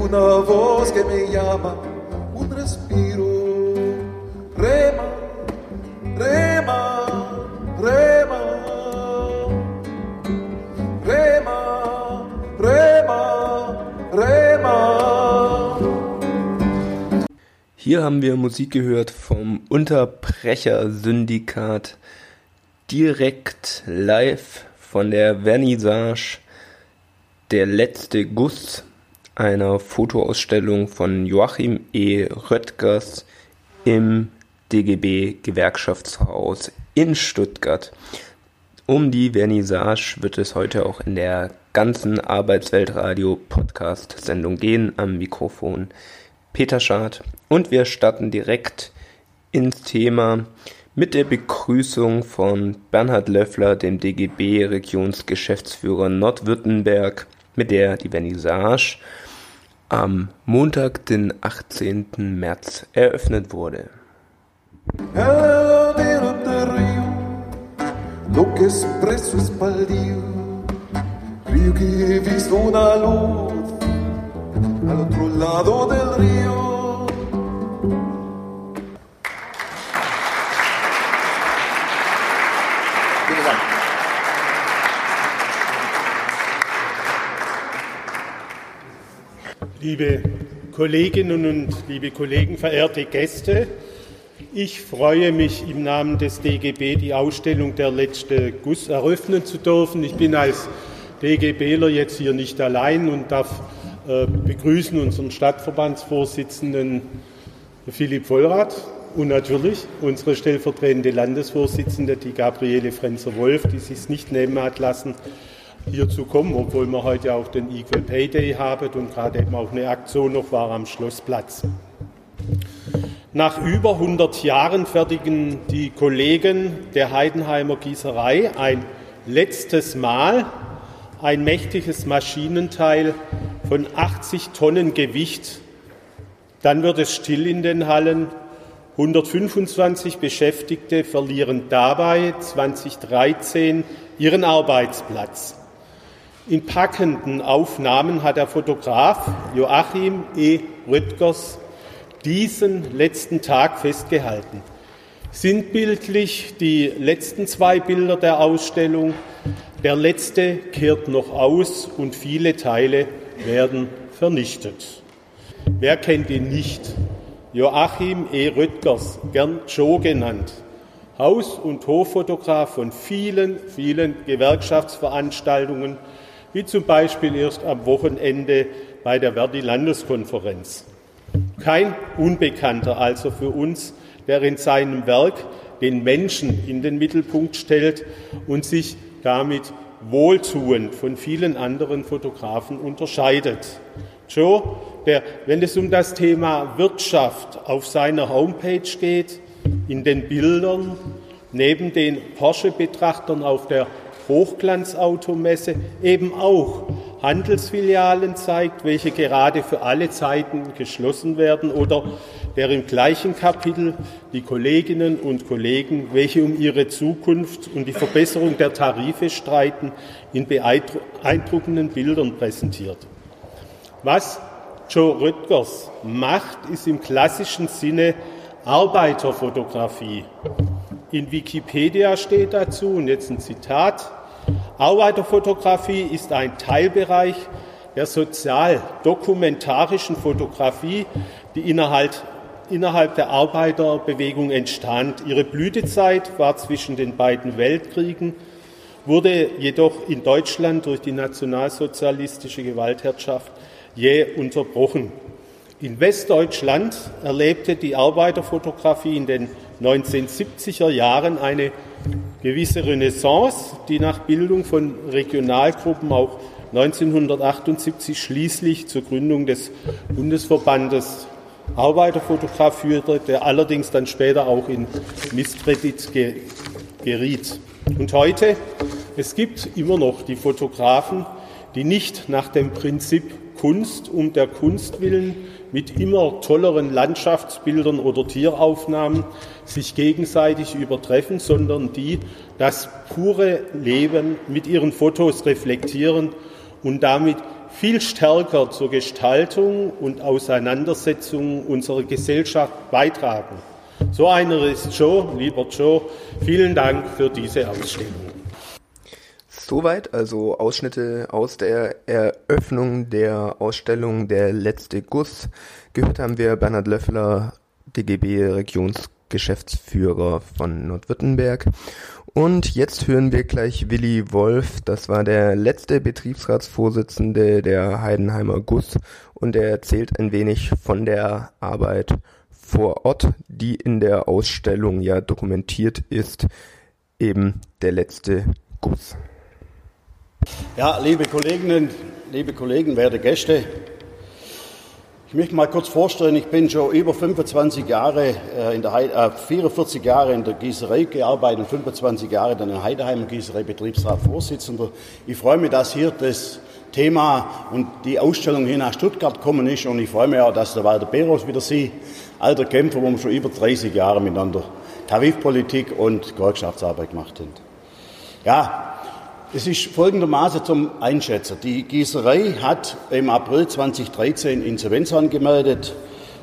una voz que me llama, un respiro. Rema, rema, rema. Rema, rema, rema. Hier haben wir Musik gehört vom Unterbrecher-Syndikat direkt live von der Vernissage Der letzte Guss einer Fotoausstellung von Joachim E. Röttgers im DGB Gewerkschaftshaus in Stuttgart. Um die Vernissage wird es heute auch in der ganzen Arbeitsweltradio Podcast Sendung gehen. Am Mikrofon Peter Schad. Und wir starten direkt ins Thema mit der Begrüßung von Bernhard Löffler, dem DGB Regionsgeschäftsführer Nordwürttemberg, mit der die Vernissage am Montag, den 18. März eröffnet wurde. Río. Liebe Kolleginnen und liebe Kollegen, verehrte Gäste, ich freue mich im Namen des DGB die Ausstellung Der letzte Guss eröffnen zu dürfen. Ich bin als DGBler jetzt hier nicht allein und darf äh, begrüßen unseren Stadtverbandsvorsitzenden Philipp Vollrath und natürlich unsere stellvertretende Landesvorsitzende, die Gabriele Frenzer-Wolf, die sich nicht nehmen hat lassen, hier zu kommen, obwohl wir heute auch den Equal Pay Day haben und gerade eben auch eine Aktion noch war am Schlossplatz. Nach über 100 Jahren fertigen die Kollegen der Heidenheimer Gießerei ein letztes Mal ein mächtiges Maschinenteil von 80 Tonnen Gewicht. Dann wird es still in den Hallen. 125 Beschäftigte verlieren dabei 2013 ihren Arbeitsplatz. In packenden Aufnahmen hat der Fotograf Joachim E. Rüttgers diesen letzten Tag festgehalten. Sinnbildlich die letzten zwei Bilder der Ausstellung. Der letzte kehrt noch aus und viele Teile werden vernichtet. Wer kennt ihn nicht? Joachim E. Rüttgers, gern Joe genannt. Haus- und Hoffotograf von vielen, vielen Gewerkschaftsveranstaltungen, wie zum Beispiel erst am Wochenende bei der Verdi-Landeskonferenz. Kein Unbekannter also für uns, der in seinem Werk den Menschen in den Mittelpunkt stellt und sich damit wohltuend von vielen anderen Fotografen unterscheidet. Joe, der, wenn es um das Thema Wirtschaft auf seiner Homepage geht, in den Bildern, neben den Porsche-Betrachtern auf der Hochglanzautomesse eben auch Handelsfilialen zeigt, welche gerade für alle Zeiten geschlossen werden oder der im gleichen Kapitel die Kolleginnen und Kollegen, welche um ihre Zukunft und die Verbesserung der Tarife streiten, in beeindruckenden Bildern präsentiert. Was Joe Rüttgers macht, ist im klassischen Sinne Arbeiterfotografie. In Wikipedia steht dazu, und jetzt ein Zitat, Arbeiterfotografie ist ein Teilbereich der sozial-dokumentarischen Fotografie, die innerhalb, innerhalb der Arbeiterbewegung entstand. Ihre Blütezeit war zwischen den beiden Weltkriegen, wurde jedoch in Deutschland durch die nationalsozialistische Gewaltherrschaft jäh unterbrochen. In Westdeutschland erlebte die Arbeiterfotografie in den 1970er Jahren eine gewisse Renaissance, die nach Bildung von Regionalgruppen auch 1978 schließlich zur Gründung des Bundesverbandes Arbeiterfotograf führte, der allerdings dann später auch in Misskredit geriet. Und heute, es gibt immer noch die Fotografen, die nicht nach dem Prinzip Kunst um der Kunst willen mit immer tolleren Landschaftsbildern oder Tieraufnahmen sich gegenseitig übertreffen, sondern die das pure Leben mit ihren Fotos reflektieren und damit viel stärker zur Gestaltung und Auseinandersetzung unserer Gesellschaft beitragen. So einer ist Joe, lieber Joe. Vielen Dank für diese Ausstellung. Soweit also Ausschnitte aus der Eröffnung der Ausstellung Der letzte Guss. Gehört haben wir Bernhard Löffler, DGB Regionsgeschäftsführer von Nordwürttemberg. Und jetzt hören wir gleich Willi Wolf, das war der letzte Betriebsratsvorsitzende der Heidenheimer Guss und er erzählt ein wenig von der Arbeit vor Ort, die in der Ausstellung ja dokumentiert ist, eben der letzte Guss. Ja, liebe Kolleginnen, liebe Kollegen, werte Gäste, ich möchte mal kurz vorstellen, ich bin schon über 25 Jahre äh, in der Heide, äh, 44 Jahre in der Gießerei gearbeitet und 25 Jahre dann in Heideheimer Gießerei Betriebsrat Vorsitzender. Ich freue mich, dass hier das Thema und die Ausstellung hier nach Stuttgart kommen ist und ich freue mich auch, dass der Walter Beros wieder Sie, alter Kämpfer, wo wir schon über 30 Jahre miteinander Tarifpolitik und Gewerkschaftsarbeit gemacht haben. Ja, es ist folgendermaßen zum Einschätzen. Die Gießerei hat im April 2013 Insolvenz angemeldet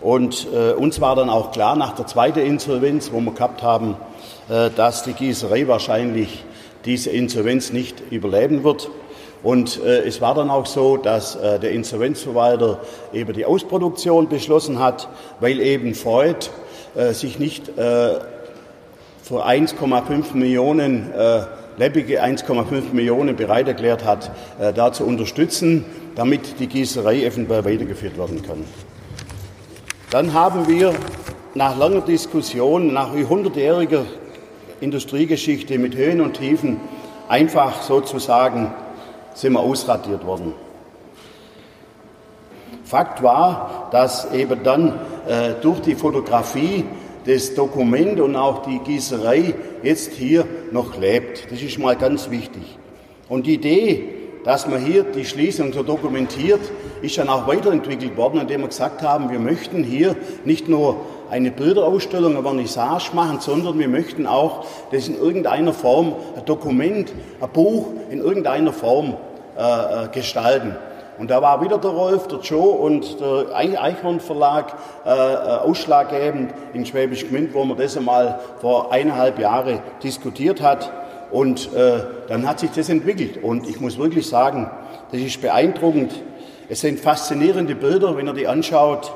und äh, uns war dann auch klar nach der zweiten Insolvenz, wo wir gehabt haben, äh, dass die Gießerei wahrscheinlich diese Insolvenz nicht überleben wird. Und äh, es war dann auch so, dass äh, der Insolvenzverwalter eben die Ausproduktion beschlossen hat, weil eben Freud äh, sich nicht äh, für 1,5 Millionen äh, leppige 1,5 Millionen bereit erklärt hat, äh, da zu unterstützen, damit die Gießerei eventuell weitergeführt werden kann. Dann haben wir nach langer Diskussion, nach hundertjähriger Industriegeschichte mit Höhen und Tiefen einfach sozusagen sind wir ausradiert worden. Fakt war, dass eben dann äh, durch die Fotografie das Dokument und auch die Gießerei jetzt hier noch lebt. Das ist mal ganz wichtig. Und die Idee, dass man hier die Schließung so dokumentiert, ist dann auch weiterentwickelt worden, indem wir gesagt haben, wir möchten hier nicht nur eine Bilderausstellung, eine Vernissage machen, sondern wir möchten auch das in irgendeiner Form, ein Dokument, ein Buch in irgendeiner Form äh, äh gestalten. Und da war wieder der Rolf, der Joe und der Eichhorn Verlag äh, äh, ausschlaggebend in Schwäbisch Gmünd, wo man das einmal vor eineinhalb Jahren diskutiert hat. Und äh, dann hat sich das entwickelt. Und ich muss wirklich sagen, das ist beeindruckend. Es sind faszinierende Bilder, wenn ihr die anschaut,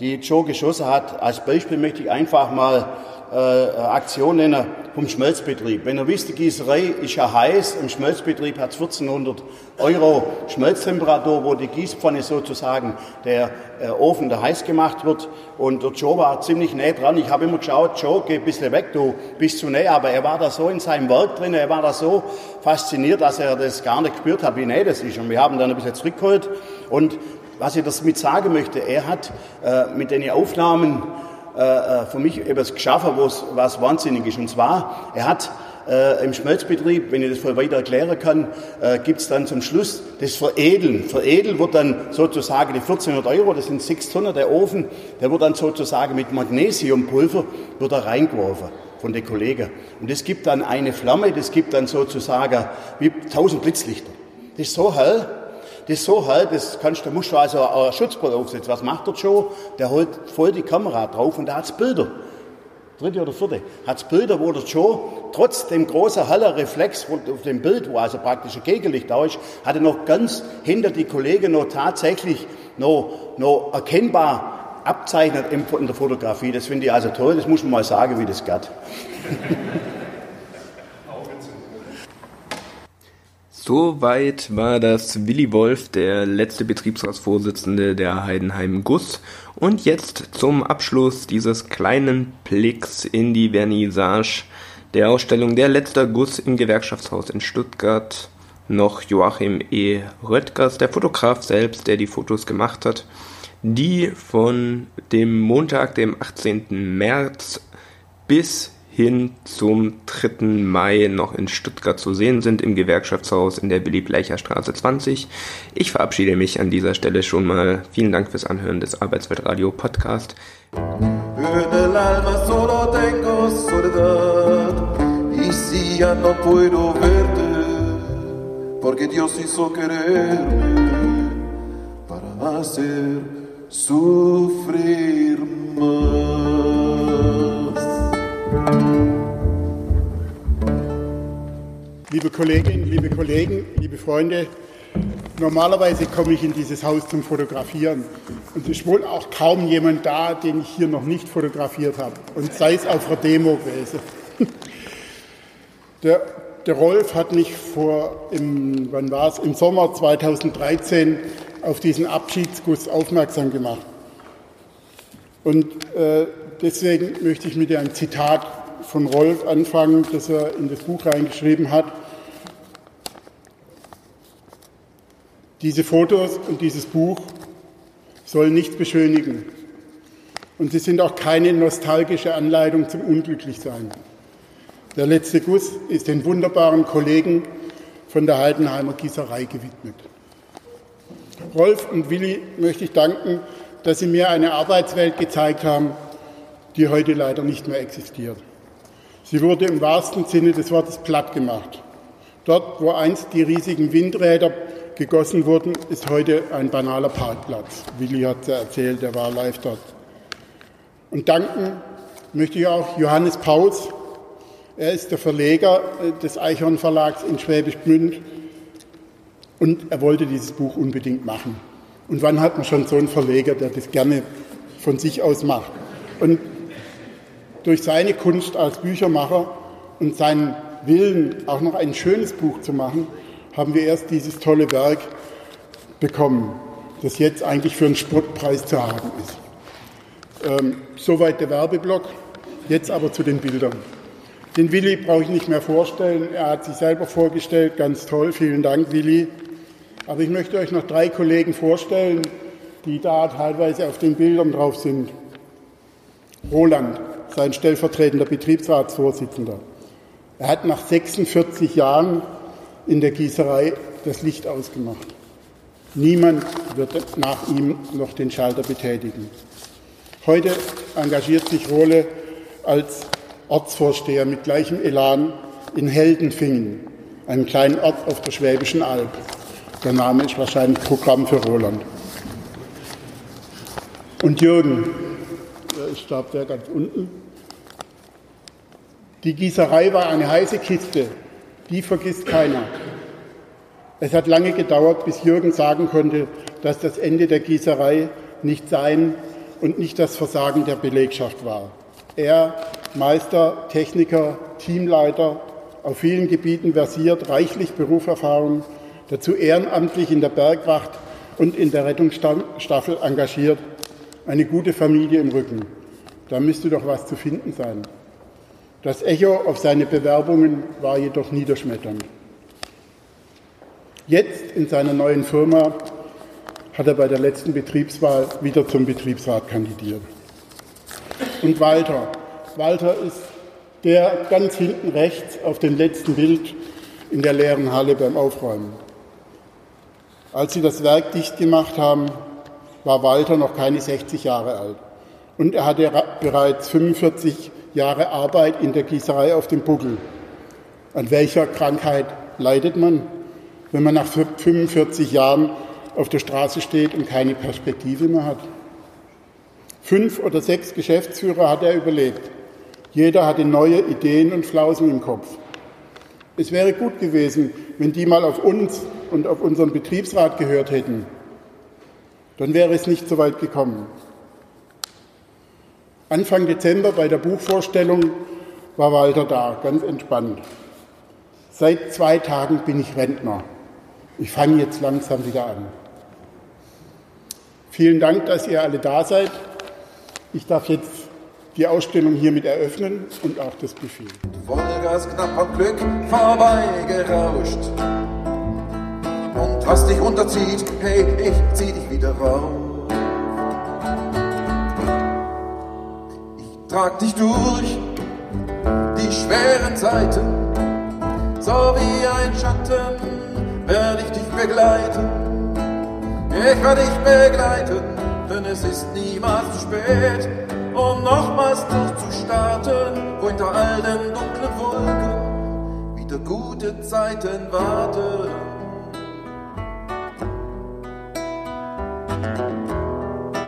die Joe geschossen hat. Als Beispiel möchte ich einfach mal äh, nennen vom Schmelzbetrieb. Wenn ihr wisst, die Gießerei ist ja heiß, im Schmelzbetrieb hat es 1400 Euro Schmelztemperatur, wo die Gießpfanne sozusagen der äh, Ofen da heiß gemacht wird. Und der Joe war ziemlich näher dran. Ich habe immer geschaut, Joe, geh ein bisschen weg, du bist zu näher. Aber er war da so in seinem Werk drin, er war da so fasziniert, dass er das gar nicht gespürt hat, wie näher das ist. Und wir haben dann ein bisschen zurückgeholt. Und was ich damit sagen möchte, er hat äh, mit den Aufnahmen äh, äh, für mich etwas geschaffen, was, was wahnsinnig ist. Und zwar, er hat äh, im Schmelzbetrieb, wenn ich das voll weiter erklären kann, äh, gibt es dann zum Schluss das Veredeln. Veredeln wird dann sozusagen die 1400 Euro, das sind 6 Tonnen, der Ofen, der wird dann sozusagen mit Magnesiumpulver wird da reingeworfen von den Kollegen. Und das gibt dann eine Flamme, das gibt dann sozusagen wie 1000 Blitzlichter. Das ist so hell, das ist so halb, das kannst, da musst du also eine Schutzbrille aufsetzen. Was macht der Joe? Der holt voll die Kamera drauf und da hat's Bilder. Dritte oder vierte. Hat's Bilder, wo der Joe trotz dem großen heller Reflex auf dem Bild, wo also praktisch ein Gegenlicht da ist, hatte noch ganz hinter die Kollegen noch tatsächlich noch, noch erkennbar abzeichnet in der Fotografie. Das finde ich also toll. Das muss man mal sagen, wie das geht. Soweit war das Willi Wolf, der letzte Betriebsratsvorsitzende der Heidenheim Guss. Und jetzt zum Abschluss dieses kleinen Blicks in die Vernissage der Ausstellung Der letzte Guss im Gewerkschaftshaus in Stuttgart noch Joachim E. Röttgers, der Fotograf selbst, der die Fotos gemacht hat, die von dem Montag, dem 18. März bis hin zum 3. Mai noch in Stuttgart zu sehen sind, im Gewerkschaftshaus in der Willy-Bleicher-Straße 20. Ich verabschiede mich an dieser Stelle schon mal. Vielen Dank fürs Anhören des Arbeitsweltradio Podcast. porque Dios hizo quererme hacer sufrir más. Liebe Kolleginnen, liebe Kollegen, liebe Freunde, normalerweise komme ich in dieses Haus zum Fotografieren. Und es ist wohl auch kaum jemand da, den ich hier noch nicht fotografiert habe. Und sei es auf einer Demo gewesen. Der, der Rolf hat mich vor, im, wann war es, im Sommer 2013 auf diesen Abschiedsguss aufmerksam gemacht. Und äh, deswegen möchte ich mit einem Zitat von Rolf anfangen, das er in das Buch reingeschrieben hat. Diese Fotos und dieses Buch sollen nichts beschönigen. Und sie sind auch keine nostalgische Anleitung zum Unglücklichsein. Der letzte Guss ist den wunderbaren Kollegen von der Heidenheimer Gießerei gewidmet. Rolf und Willi möchte ich danken, dass sie mir eine Arbeitswelt gezeigt haben, die heute leider nicht mehr existiert. Sie wurde im wahrsten Sinne des Wortes platt gemacht. Dort, wo einst die riesigen Windräder gegossen wurden, ist heute ein banaler Parkplatz. Willi hat ja erzählt, er war live dort. Und danken möchte ich auch Johannes Paus. Er ist der Verleger äh, des Eichhorn Verlags in Schwäbisch Gmünd und er wollte dieses Buch unbedingt machen. Und wann hat man schon so einen Verleger, der das gerne von sich aus macht? Und durch seine Kunst als Büchermacher und seinen Willen, auch noch ein schönes Buch zu machen, haben wir erst dieses tolle Werk bekommen, das jetzt eigentlich für einen Spottpreis zu haben ist. Ähm, soweit der Werbeblock. Jetzt aber zu den Bildern. Den Willi brauche ich nicht mehr vorstellen. Er hat sich selber vorgestellt. Ganz toll. Vielen Dank, Willi. Aber ich möchte euch noch drei Kollegen vorstellen, die da teilweise auf den Bildern drauf sind. Roland, sein stellvertretender Betriebsratsvorsitzender. Er hat nach 46 Jahren in der Gießerei das Licht ausgemacht. Niemand wird nach ihm noch den Schalter betätigen. Heute engagiert sich Rohle als Ortsvorsteher mit gleichem Elan in Heldenfingen, einem kleinen Ort auf der Schwäbischen Alb. Der Name ist wahrscheinlich Programm für Roland. Und Jürgen, der starb der ganz unten. Die Gießerei war eine heiße Kiste, die vergisst keiner. Es hat lange gedauert, bis Jürgen sagen konnte, dass das Ende der Gießerei nicht sein und nicht das Versagen der Belegschaft war. Er, Meister, Techniker, Teamleiter, auf vielen Gebieten versiert, reichlich Berufserfahrung, dazu ehrenamtlich in der Bergwacht und in der Rettungsstaffel engagiert, eine gute Familie im Rücken. Da müsste doch was zu finden sein. Das Echo auf seine Bewerbungen war jedoch niederschmetternd. Jetzt in seiner neuen Firma hat er bei der letzten Betriebswahl wieder zum Betriebsrat kandidiert. Und Walter. Walter ist der ganz hinten rechts auf dem letzten Bild in der leeren Halle beim Aufräumen. Als sie das Werk dicht gemacht haben, war Walter noch keine 60 Jahre alt. Und er hatte bereits 45 Jahre Arbeit in der Gießerei auf dem Buckel. An welcher Krankheit leidet man, wenn man nach 45 Jahren auf der Straße steht und keine Perspektive mehr hat? Fünf oder sechs Geschäftsführer hat er überlebt. Jeder hatte neue Ideen und Flausen im Kopf. Es wäre gut gewesen, wenn die mal auf uns und auf unseren Betriebsrat gehört hätten. Dann wäre es nicht so weit gekommen. Anfang Dezember bei der Buchvorstellung war Walter da, ganz entspannt. Seit zwei Tagen bin ich Rentner. Ich fange jetzt langsam wieder an. Vielen Dank, dass ihr alle da seid. Ich darf jetzt die Ausstellung hiermit eröffnen und auch das Buffet. Vollgas knapp am Glück vorbeigerauscht. Und was dich unterzieht, hey, ich zieh dich wieder raus. Trag dich durch die schweren Zeiten, so wie ein Schatten werde ich dich begleiten. Ich werde dich begleiten, denn es ist niemals zu spät, um nochmals durchzustarten, wo hinter all den dunklen Wolken wieder gute Zeiten warten.